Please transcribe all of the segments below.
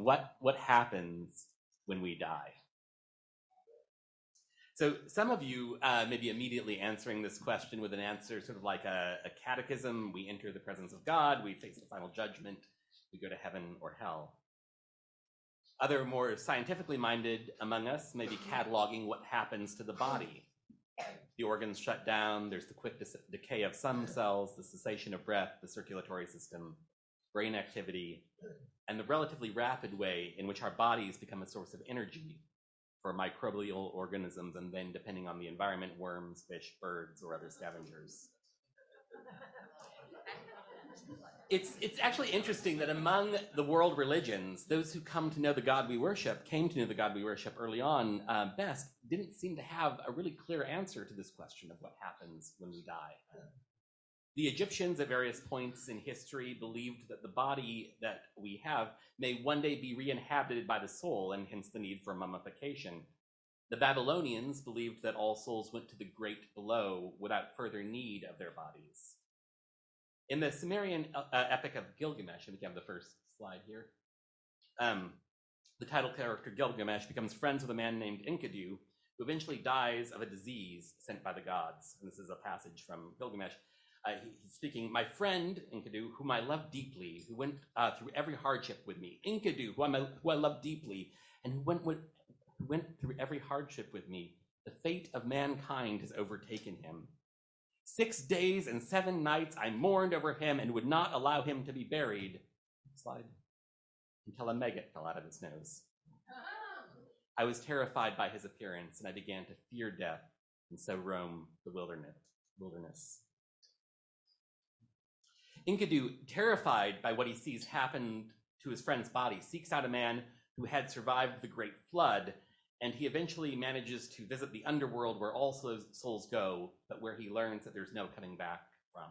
what what happens when we die. So some of you uh, may be immediately answering this question with an answer sort of like a, a catechism. We enter the presence of God, we face the final judgment, we go to heaven or hell. Other more scientifically minded among us may be cataloging what happens to the body. The organs shut down, there's the quick decay of some cells, the cessation of breath, the circulatory system, brain activity, and the relatively rapid way in which our bodies become a source of energy for microbial organisms, and then depending on the environment, worms, fish, birds, or other scavengers. It's, it's actually interesting that among the world religions, those who come to know the God we worship, came to know the God we worship early on uh, best, didn't seem to have a really clear answer to this question of what happens when we die. The Egyptians, at various points in history, believed that the body that we have may one day be re inhabited by the soul, and hence the need for mummification. The Babylonians believed that all souls went to the great below without further need of their bodies. In the Sumerian uh, uh epic of Gilgamesh, and we have the first slide here, um, the title character Gilgamesh becomes friends with a man named Enkidu, who eventually dies of a disease sent by the gods. And this is a passage from Gilgamesh. Uh, he's speaking, my friend Enkidu, whom I love deeply, who went uh, through every hardship with me. Enkidu, who, i who I love deeply, and who went, went, went through every hardship with me. The fate of mankind has overtaken him. Six days and seven nights I mourned over him and would not allow him to be buried. Slide. Until a maggot fell out of his nose. I was terrified by his appearance, and I began to fear death, and so roam the wilderness. wilderness. Enkidu, terrified by what he sees happen to his friend's body, seeks out a man who had survived the great flood, and he eventually manages to visit the underworld where all souls go, but where he learns that there's no coming back from.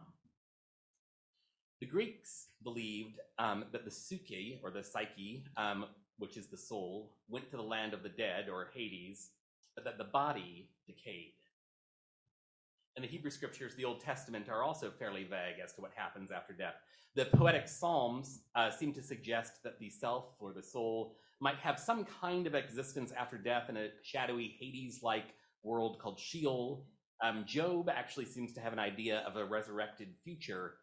The Greeks believed um, that the psyche, or the psyche, um, which is the soul, went to the land of the dead, or Hades, but that the body decayed. And the Hebrew scriptures, the Old Testament, are also fairly vague as to what happens after death. The poetic Psalms uh, seem to suggest that the self or the soul might have some kind of existence after death in a shadowy Hades like world called Sheol. Um, Job actually seems to have an idea of a resurrected future.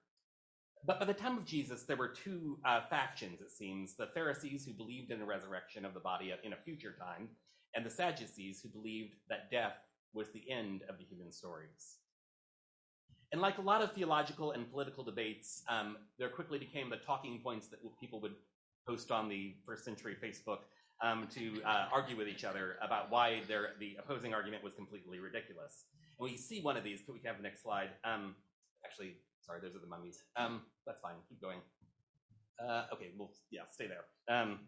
But by the time of Jesus, there were two uh, factions, it seems the Pharisees who believed in a resurrection of the body in a future time, and the Sadducees who believed that death was the end of the human stories. And like a lot of theological and political debates, um, there quickly became the talking points that people would post on the first century Facebook um, to uh, argue with each other about why their, the opposing argument was completely ridiculous. And we see one of these. Could we have the next slide? Um, actually, sorry, those are the mummies. Um, that's fine. Keep going. Uh, okay, well, yeah, stay there. Um,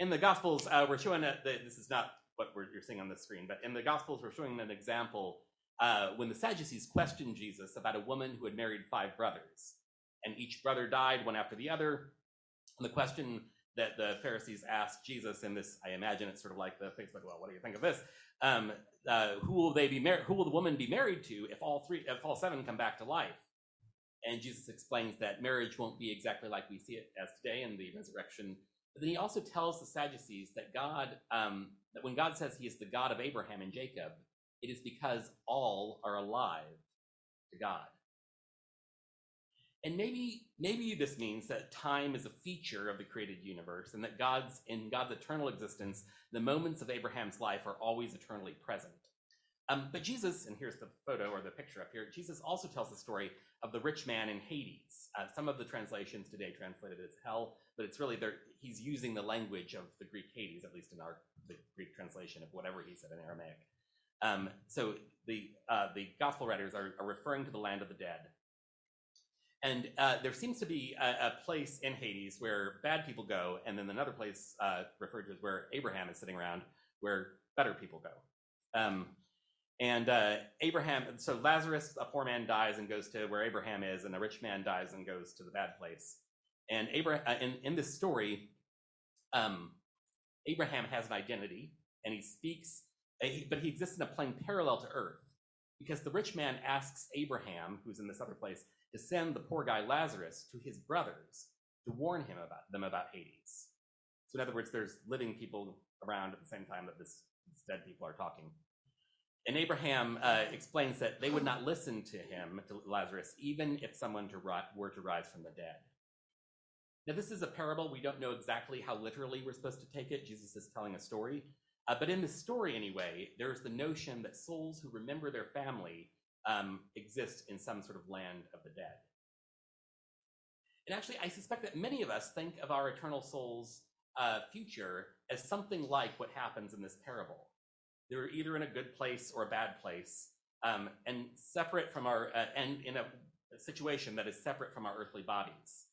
in the Gospels, uh, we're showing that this is not what we're, you're seeing on the screen, but in the Gospels, we're showing an example uh, when the Sadducees questioned Jesus about a woman who had married five brothers, and each brother died one after the other. And the question that the Pharisees asked Jesus in this, I imagine it's sort of like the Facebook, well, what do you think of this? Um, uh, who will they be married? Who will the woman be married to if all three, if all seven come back to life? And Jesus explains that marriage won't be exactly like we see it as today in the resurrection. But then he also tells the Sadducees that God, um, that when God says he is the God of Abraham and Jacob, it is because all are alive to God. And maybe, maybe this means that time is a feature of the created universe and that God's, in God's eternal existence, the moments of Abraham's life are always eternally present. Um, but Jesus, and here's the photo or the picture up here, Jesus also tells the story of the rich man in Hades. Uh, some of the translations today translate it as hell, but it's really there, he's using the language of the Greek Hades, at least in our the Greek translation of whatever he said in Aramaic. Um, so the uh, the gospel writers are, are, referring to the land of the dead, and uh, there seems to be a, a, place in Hades where bad people go, and then another place uh, referred to as where Abraham is sitting around, where better people go. Um, and uh, Abraham, so Lazarus, a poor man, dies and goes to where Abraham is, and a rich man dies and goes to the bad place. And Abraham, uh, in, in this story, um, Abraham has an identity, and he speaks but he exists in a plane parallel to Earth because the rich man asks Abraham, who's in this other place, to send the poor guy Lazarus to his brothers to warn him about them about Hades. So in other words, there's living people around at the same time that this, these dead people are talking. And Abraham uh, explains that they would not listen to him, to Lazarus, even if someone to ri- were to rise from the dead. Now, this is a parable. We don't know exactly how literally we're supposed to take it. Jesus is telling a story. Uh, but in the story, anyway, there's the notion that souls who remember their family um, exist in some sort of land of the dead. And actually, I suspect that many of us think of our eternal soul's uh, future as something like what happens in this parable. They're either in a good place or a bad place, um, and separate from our, uh, and in a, a situation that is separate from our earthly bodies.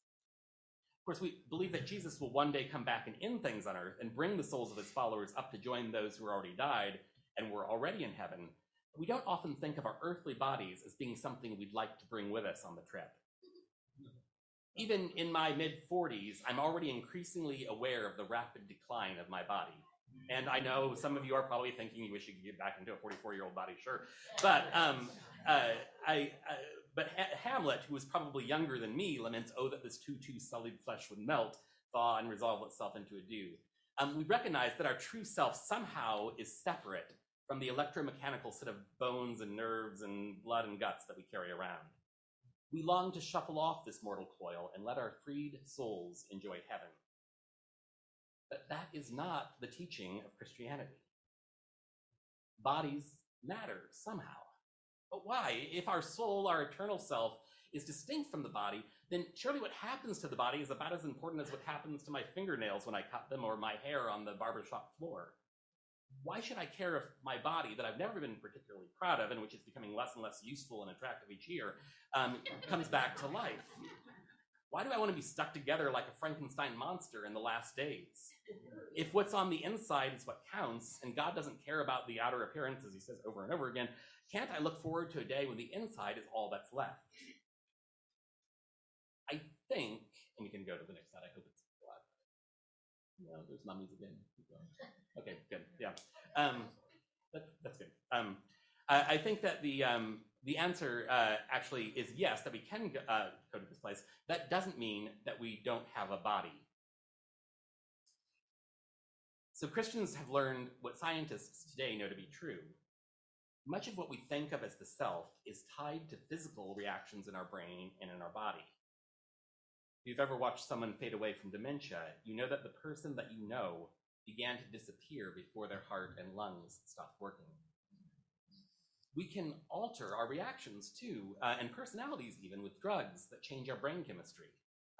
Of course, we believe that Jesus will one day come back and end things on earth and bring the souls of his followers up to join those who already died and were already in heaven. We don't often think of our earthly bodies as being something we'd like to bring with us on the trip. Even in my mid 40s, I'm already increasingly aware of the rapid decline of my body. And I know some of you are probably thinking you wish you could get back into a 44 year old body, sure. But um, uh, I, uh, but ha- Hamlet, who was probably younger than me, laments, "Oh, that this too too sullied flesh would melt, thaw, and resolve itself into a dew." Um, we recognize that our true self somehow is separate from the electromechanical set of bones and nerves and blood and guts that we carry around. We long to shuffle off this mortal coil and let our freed souls enjoy heaven. But that is not the teaching of Christianity. Bodies matter somehow. But why? If our soul, our eternal self, is distinct from the body, then surely what happens to the body is about as important as what happens to my fingernails when I cut them or my hair on the barbershop floor. Why should I care if my body, that I've never been particularly proud of and which is becoming less and less useful and attractive each year, um, comes back to life? Why do I want to be stuck together like a Frankenstein monster in the last days? If what's on the inside is what counts, and God doesn't care about the outer appearance, as he says over and over again, can't I look forward to a day when the inside is all that's left? I think, and you can go to the next slide, I hope it's black. No, there's mummies again. Okay, good. Yeah. Um, that, that's good. Um, I, I think that the um, the answer uh, actually is yes, that we can go, uh, go to this place. That doesn't mean that we don't have a body. So Christians have learned what scientists today know to be true. Much of what we think of as the self is tied to physical reactions in our brain and in our body. If you've ever watched someone fade away from dementia, you know that the person that you know began to disappear before their heart and lungs stopped working we can alter our reactions too, uh, and personalities even with drugs that change our brain chemistry,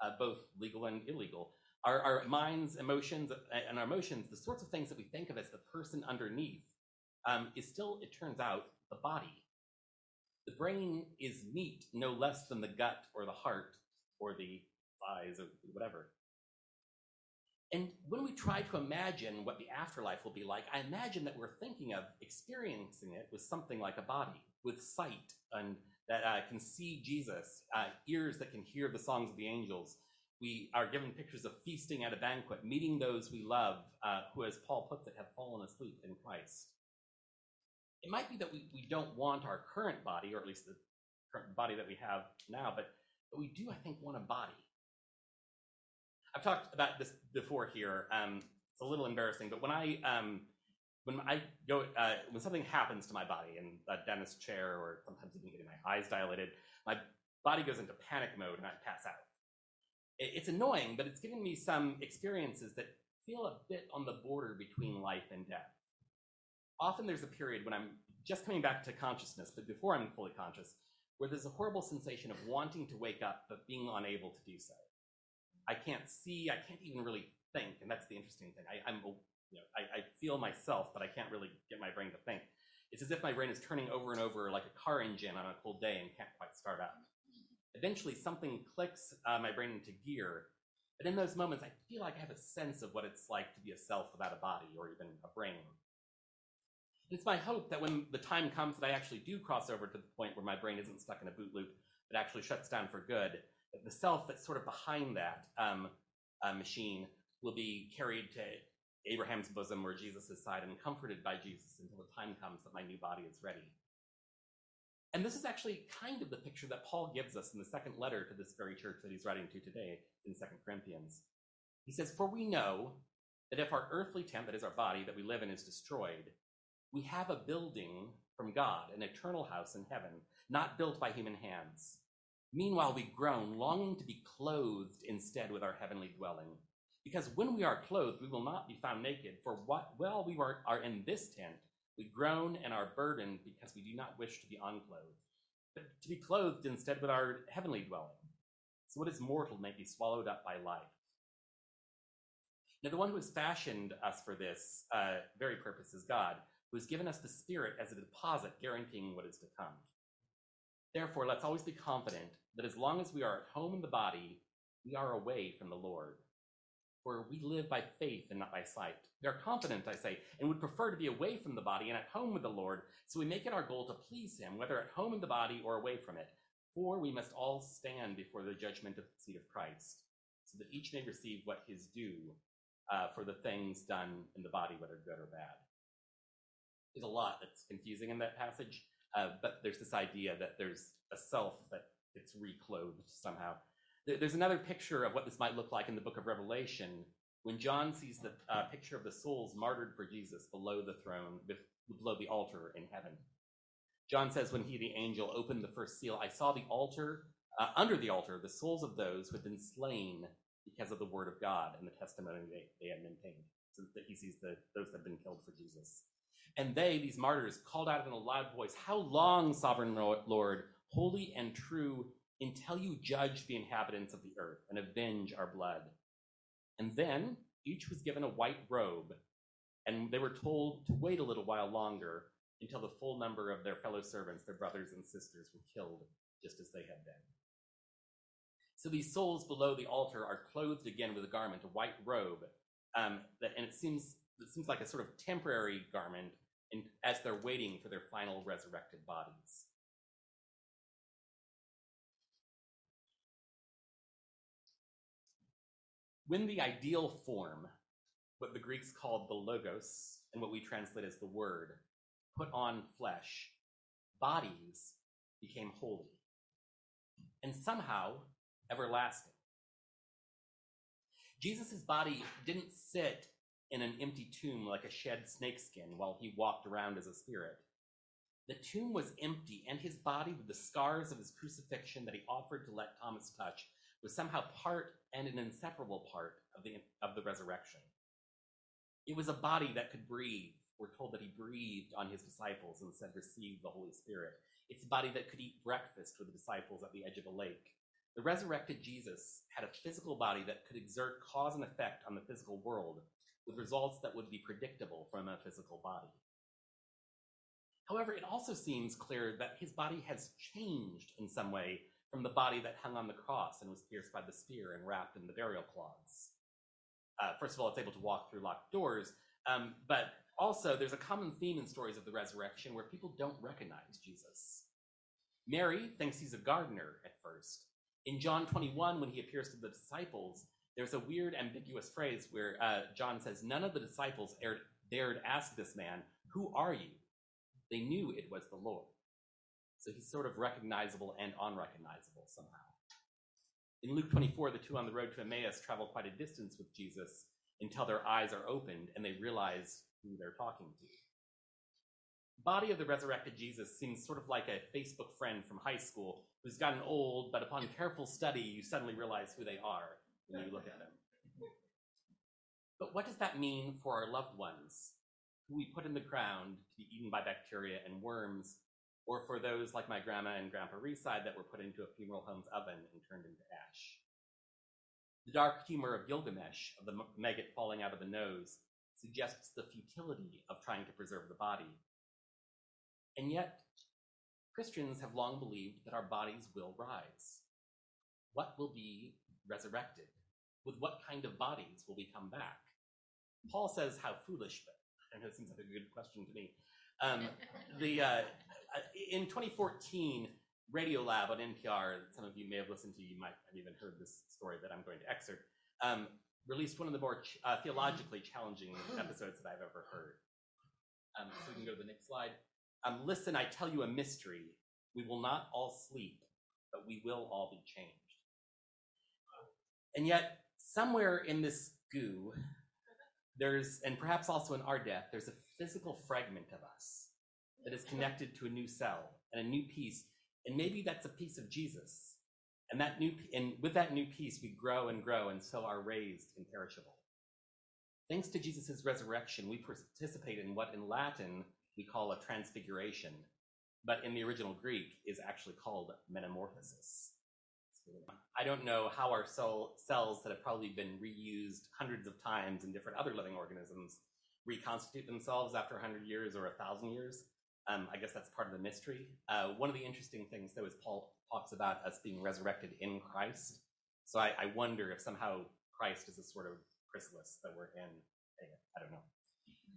uh, both legal and illegal. Our, our, minds, emotions, and our emotions, the sorts of things that we think of as the person underneath, um, is still, it turns out, the body. The brain is meat no less than the gut or the heart or the eyes or whatever. And when we try to imagine what the afterlife will be like, I imagine that we're thinking of experiencing it with something like a body, with sight and that uh, can see Jesus, uh, ears that can hear the songs of the angels. We are given pictures of feasting at a banquet, meeting those we love, uh, who, as Paul puts it, have fallen asleep in Christ. It might be that we, we don't want our current body, or at least the current body that we have now, but, but we do, I think, want a body I've talked about this before here. Um, it's a little embarrassing, but when I um, when I go uh, when something happens to my body in a dentist chair or sometimes even getting my eyes dilated, my body goes into panic mode and I pass out. It's annoying, but it's given me some experiences that feel a bit on the border between life and death. Often there's a period when I'm just coming back to consciousness, but before I'm fully conscious, where there's a horrible sensation of wanting to wake up but being unable to do so. I can't see, I can't even really think, and that's the interesting thing. I, am you know, I, I feel myself, but I can't really get my brain to think. It's as if my brain is turning over and over like a car engine on a cold day and can't quite start up. Eventually, something clicks uh, my brain into gear, but in those moments, I feel like I have a sense of what it's like to be a self without a body or even a brain. It's my hope that when the time comes that I actually do cross over to the point where my brain isn't stuck in a boot loop, it actually shuts down for good, that the self that's sort of behind that um, uh, machine will be carried to Abraham's bosom or Jesus' side and comforted by Jesus until the time comes that my new body is ready. And this is actually kind of the picture that Paul gives us in the second letter to this very church that he's writing to today in Second Corinthians. He says, For we know that if our earthly tent, that is our body that we live in, is destroyed, we have a building from God, an eternal house in heaven, not built by human hands. Meanwhile, we groan, longing to be clothed instead with our heavenly dwelling. Because when we are clothed, we will not be found naked. For what, while we are, are in this tent, we groan and are burdened because we do not wish to be unclothed, but to be clothed instead with our heavenly dwelling. So what is mortal may be swallowed up by life. Now, the one who has fashioned us for this uh, very purpose is God, who has given us the Spirit as a deposit guaranteeing what is to come. Therefore, let's always be confident that as long as we are at home in the body, we are away from the Lord. For we live by faith and not by sight. We are confident, I say, and would prefer to be away from the body and at home with the Lord, so we make it our goal to please Him, whether at home in the body or away from it. For we must all stand before the judgment of the seat of Christ, so that each may receive what his due uh, for the things done in the body, whether good or bad. There's a lot that's confusing in that passage, uh, but there's this idea that there's a self that gets reclothed somehow. There's another picture of what this might look like in the book of Revelation when John sees the uh, picture of the souls martyred for Jesus below the throne, below the altar in heaven. John says, when he, the angel, opened the first seal, I saw the altar, uh, under the altar, the souls of those who had been slain because of the word of God and the testimony they, they had maintained. So that he sees the, those that have been killed for Jesus. And they, these martyrs, called out in a loud voice, How long, sovereign Lord, holy and true, until you judge the inhabitants of the earth and avenge our blood? And then each was given a white robe, and they were told to wait a little while longer until the full number of their fellow servants, their brothers and sisters, were killed just as they had been. So these souls below the altar are clothed again with a garment, a white robe, um, that, and it seems seems like a sort of temporary garment in, as they're waiting for their final resurrected bodies. When the ideal form, what the Greeks called the logos, and what we translate as the word, put on flesh, bodies became holy. And somehow everlasting. Jesus' body didn't sit in an empty tomb like a shed snakeskin while he walked around as a spirit. The tomb was empty, and his body, with the scars of his crucifixion that he offered to let Thomas touch, was somehow part and an inseparable part of the, of the resurrection. It was a body that could breathe. We're told that he breathed on his disciples and said, Receive the Holy Spirit. It's a body that could eat breakfast with the disciples at the edge of a lake. The resurrected Jesus had a physical body that could exert cause and effect on the physical world with results that would be predictable from a physical body. However, it also seems clear that his body has changed in some way from the body that hung on the cross and was pierced by the spear and wrapped in the burial cloths. Uh, first of all, it's able to walk through locked doors, um, but also there's a common theme in stories of the resurrection where people don't recognize Jesus. Mary thinks he's a gardener at first, in John 21, when he appears to the disciples, there's a weird, ambiguous phrase where uh, John says, None of the disciples dared, dared ask this man, Who are you? They knew it was the Lord. So he's sort of recognizable and unrecognizable somehow. In Luke 24, the two on the road to Emmaus travel quite a distance with Jesus until their eyes are opened and they realize who they're talking to body of the resurrected Jesus seems sort of like a Facebook friend from high school who's gotten old, but upon careful study, you suddenly realize who they are when you look at them. But what does that mean for our loved ones who we put in the ground to be eaten by bacteria and worms, or for those like my grandma and grandpa Reside that were put into a funeral home's oven and turned into ash? The dark humor of Gilgamesh, of the maggot falling out of the nose, suggests the futility of trying to preserve the body and yet, Christians have long believed that our bodies will rise. What will be resurrected? With what kind of bodies will we come back? Paul says, How foolish, but I know it seems like a good question to me. Um, the, uh, in 2014, Radiolab on NPR, some of you may have listened to, you might have even heard this story that I'm going to excerpt, um, released one of the more uh, theologically challenging episodes that I've ever heard. Um, so we can go to the next slide. Um, listen, I tell you a mystery. We will not all sleep, but we will all be changed. And yet, somewhere in this goo, there's, and perhaps also in our death, there's a physical fragment of us that is connected to a new cell and a new piece. And maybe that's a piece of Jesus. And that new, and with that new piece, we grow and grow and so are raised imperishable. Thanks to Jesus' resurrection, we participate in what in Latin we call a transfiguration, but in the original Greek is actually called metamorphosis. I don't know how our cell, cells that have probably been reused hundreds of times in different other living organisms reconstitute themselves after 100 years or 1,000 years. Um, I guess that's part of the mystery. Uh, one of the interesting things, though, is Paul talks about us being resurrected in Christ. So I, I wonder if somehow Christ is a sort of chrysalis that we're in. I don't know.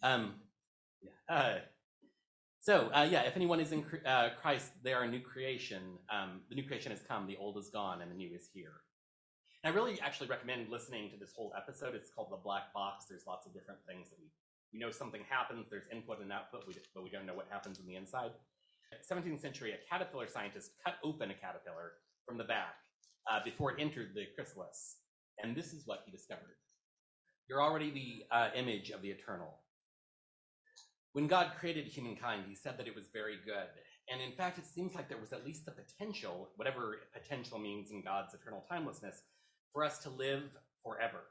Um, yeah. Uh, so uh, yeah, if anyone is in uh, Christ, they are a new creation. Um, the new creation has come, the old is gone, and the new is here. And I really actually recommend listening to this whole episode. It's called the Black Box. There's lots of different things that we we know something happens. There's input and output, but we don't know what happens on the inside. 17th century, a caterpillar scientist cut open a caterpillar from the back uh, before it entered the chrysalis, and this is what he discovered. You're already the uh, image of the eternal. When God created humankind, he said that it was very good. And in fact, it seems like there was at least the potential, whatever potential means in God's eternal timelessness, for us to live forever.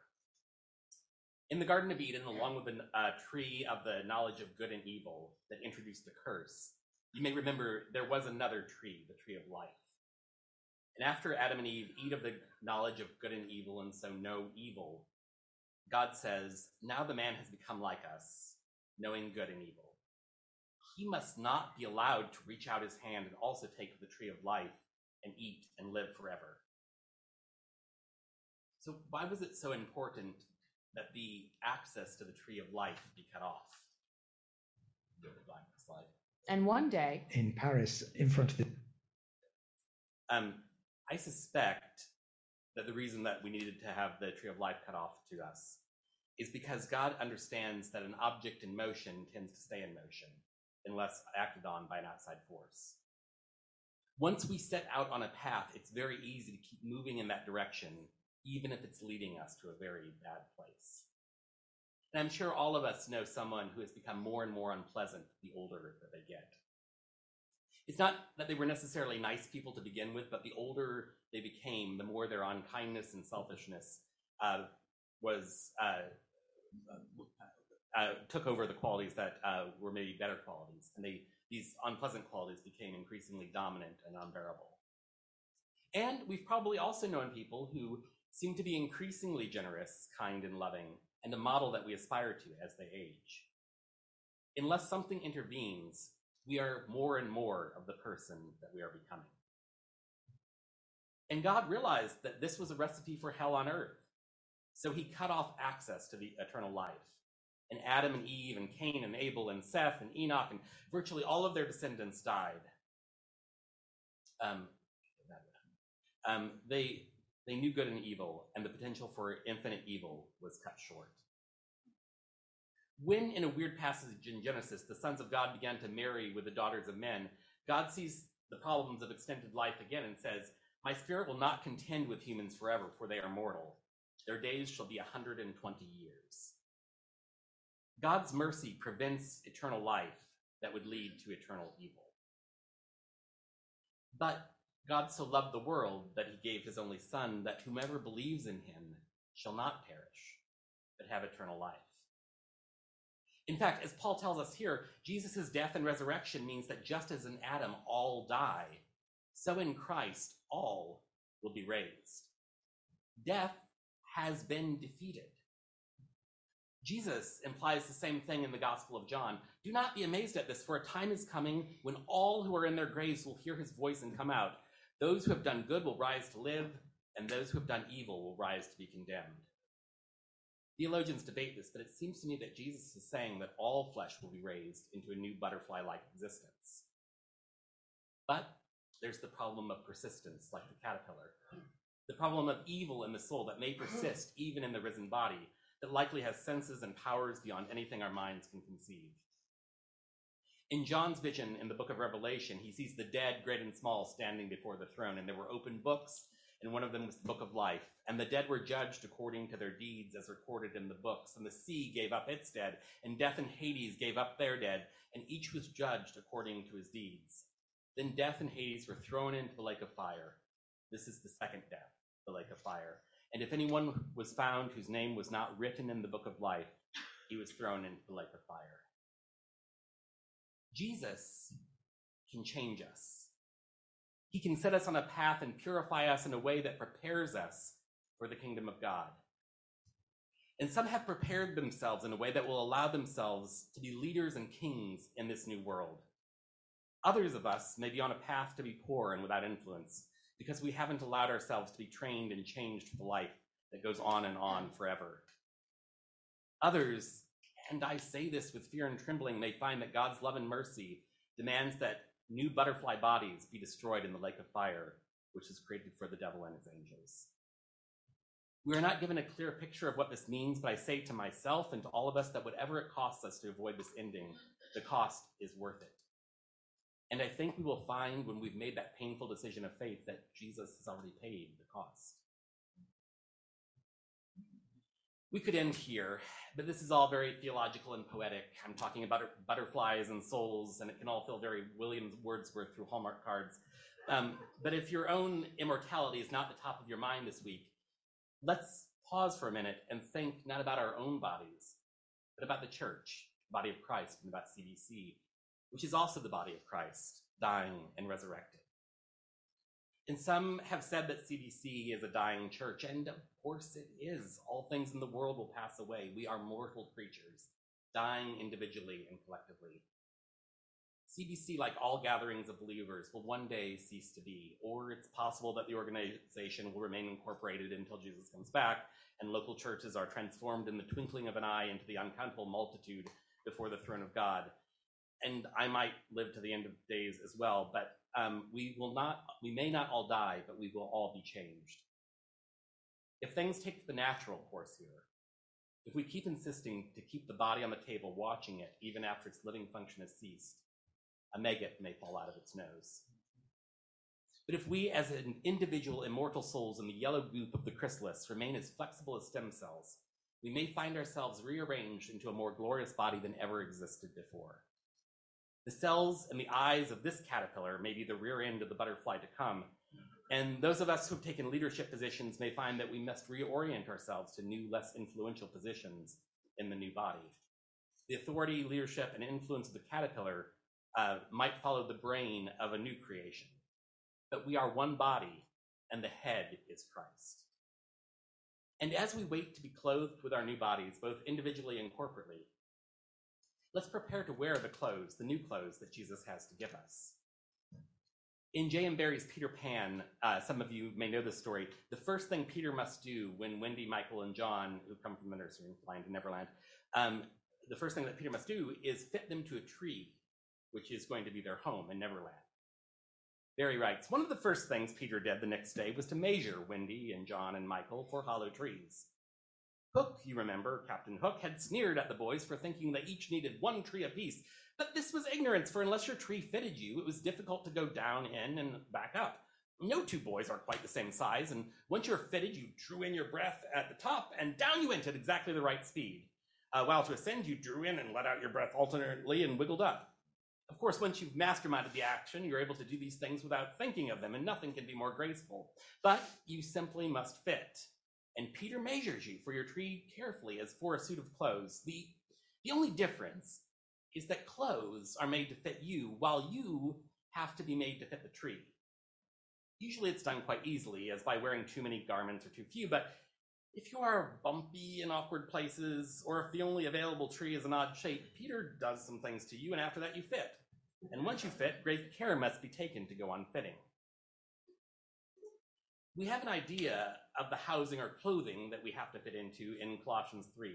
In the Garden of Eden, along with the uh, tree of the knowledge of good and evil that introduced the curse, you may remember there was another tree, the tree of life. And after Adam and Eve eat of the knowledge of good and evil and so know evil, God says, Now the man has become like us, knowing good and evil. He must not be allowed to reach out his hand and also take the tree of life and eat and live forever. So, why was it so important that the access to the tree of life be cut off? Slide. And one day, in Paris, in front of the. Um, I suspect that the reason that we needed to have the tree of life cut off to us is because God understands that an object in motion tends to stay in motion unless acted on by an outside force. Once we set out on a path, it's very easy to keep moving in that direction, even if it's leading us to a very bad place. And I'm sure all of us know someone who has become more and more unpleasant the older that they get. It's not that they were necessarily nice people to begin with, but the older they became, the more their unkindness and selfishness uh, was uh, uh, took over the qualities that uh, were maybe better qualities, and they these unpleasant qualities became increasingly dominant and unbearable. And we've probably also known people who seem to be increasingly generous, kind, and loving, and a model that we aspire to as they age. Unless something intervenes, we are more and more of the person that we are becoming. And God realized that this was a recipe for hell on earth. So he cut off access to the eternal life. And Adam and Eve and Cain and Abel and Seth and Enoch and virtually all of their descendants died. Um, um, they, they knew good and evil, and the potential for infinite evil was cut short. When, in a weird passage in Genesis, the sons of God began to marry with the daughters of men, God sees the problems of extended life again and says, My spirit will not contend with humans forever, for they are mortal. Their days shall be 120 years. God's mercy prevents eternal life that would lead to eternal evil. But God so loved the world that he gave his only Son, that whomever believes in him shall not perish, but have eternal life. In fact, as Paul tells us here, Jesus' death and resurrection means that just as in Adam all die, so in Christ all will be raised. Death has been defeated. Jesus implies the same thing in the Gospel of John. Do not be amazed at this, for a time is coming when all who are in their graves will hear his voice and come out. Those who have done good will rise to live, and those who have done evil will rise to be condemned. Theologians debate this, but it seems to me that Jesus is saying that all flesh will be raised into a new butterfly like existence. But there's the problem of persistence, like the caterpillar the problem of evil in the soul that may mm-hmm. persist even in the risen body, that likely has senses and powers beyond anything our minds can conceive. In John's vision in the book of Revelation, he sees the dead, great and small, standing before the throne, and there were open books, and one of them was the book of life. And the dead were judged according to their deeds as recorded in the books. And the sea gave up its dead, and death and Hades gave up their dead, and each was judged according to his deeds. Then death and Hades were thrown into the lake of fire. This is the second death, the lake of fire. And if anyone was found whose name was not written in the book of life, he was thrown into the lake of fire. Jesus can change us. He can set us on a path and purify us in a way that prepares us for the kingdom of God. And some have prepared themselves in a way that will allow themselves to be leaders and kings in this new world. Others of us may be on a path to be poor and without influence because we haven't allowed ourselves to be trained and changed for the life that goes on and on forever. Others, and I say this with fear and trembling, may find that God's love and mercy demands that new butterfly bodies be destroyed in the lake of fire, which is created for the devil and his angels. We are not given a clear picture of what this means, but I say to myself and to all of us that whatever it costs us to avoid this ending, the cost is worth it. And I think we will find when we've made that painful decision of faith that Jesus has already paid the cost. We could end here, but this is all very theological and poetic. I'm talking about butterflies and souls, and it can all feel very William Wordsworth through Hallmark cards. Um, but if your own immortality is not the top of your mind this week, let's pause for a minute and think not about our own bodies, but about the church, body of Christ, and about CBC, which is also the body of Christ, dying and resurrected. And some have said that CBC is a dying church, and of course it is. All things in the world will pass away. We are mortal creatures, dying individually and collectively. CBC, like all gatherings of believers, will one day cease to be, or it's possible that the organization will remain incorporated until Jesus comes back and local churches are transformed in the twinkling of an eye into the uncountable multitude before the throne of God. And I might live to the end of days as well, but um, we will not, we may not all die, but we will all be changed. If things take the natural course here, if we keep insisting to keep the body on the table, watching it even after its living function has ceased, a maggot may fall out of its nose. But if we, as an individual immortal souls in the yellow goop of the chrysalis, remain as flexible as stem cells, we may find ourselves rearranged into a more glorious body than ever existed before. The cells and the eyes of this caterpillar may be the rear end of the butterfly to come. And those of us who've taken leadership positions may find that we must reorient ourselves to new, less influential positions in the new body. The authority, leadership, and influence of the caterpillar uh, might follow the brain of a new creation. But we are one body, and the head is Christ. And as we wait to be clothed with our new bodies, both individually and corporately, let's prepare to wear the clothes, the new clothes that Jesus has to give us. In J.M. Barrie's Peter Pan, uh, some of you may know this story. The first thing Peter must do when Wendy, Michael, and John, who come from the nursery flying to Neverland, um, the first thing that Peter must do is fit them to a tree which is going to be their home in Neverland. Barrie writes, one of the first things Peter did the next day was to measure Wendy and John and Michael for hollow trees. Hook, you remember, Captain Hook, had sneered at the boys for thinking they each needed one tree apiece, but this was ignorance, for unless your tree fitted you, it was difficult to go down in and back up. No two boys are quite the same size, and once you're fitted, you drew in your breath at the top, and down you went at exactly the right speed. Uh, while to ascend, you drew in and let out your breath alternately and wiggled up. Of course, once you've masterminded the action, you're able to do these things without thinking of them, and nothing can be more graceful. But you simply must fit. And Peter measures you for your tree carefully as for a suit of clothes. The, the only difference is that clothes are made to fit you, while you have to be made to fit the tree. Usually it's done quite easily, as by wearing too many garments or too few, but if you are bumpy in awkward places, or if the only available tree is an odd shape, Peter does some things to you, and after that you fit. And once you fit, great care must be taken to go on fitting. We have an idea of the housing or clothing that we have to fit into in Colossians 3.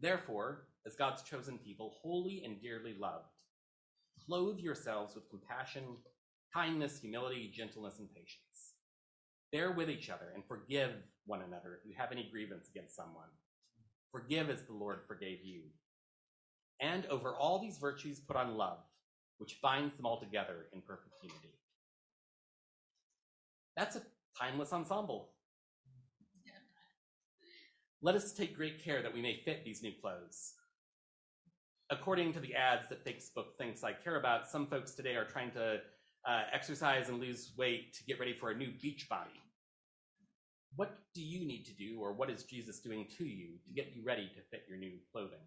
Therefore, as God's chosen people, holy and dearly loved, clothe yourselves with compassion, kindness, humility, gentleness, and patience. Bear with each other and forgive one another if you have any grievance against someone. Forgive as the Lord forgave you. And over all these virtues, put on love which binds them all together in perfect unity. That's a timeless ensemble. Let us take great care that we may fit these new clothes. According to the ads that Facebook thinks I care about, some folks today are trying to uh, exercise and lose weight to get ready for a new beach body. What do you need to do, or what is Jesus doing to you to get you ready to fit your new clothing?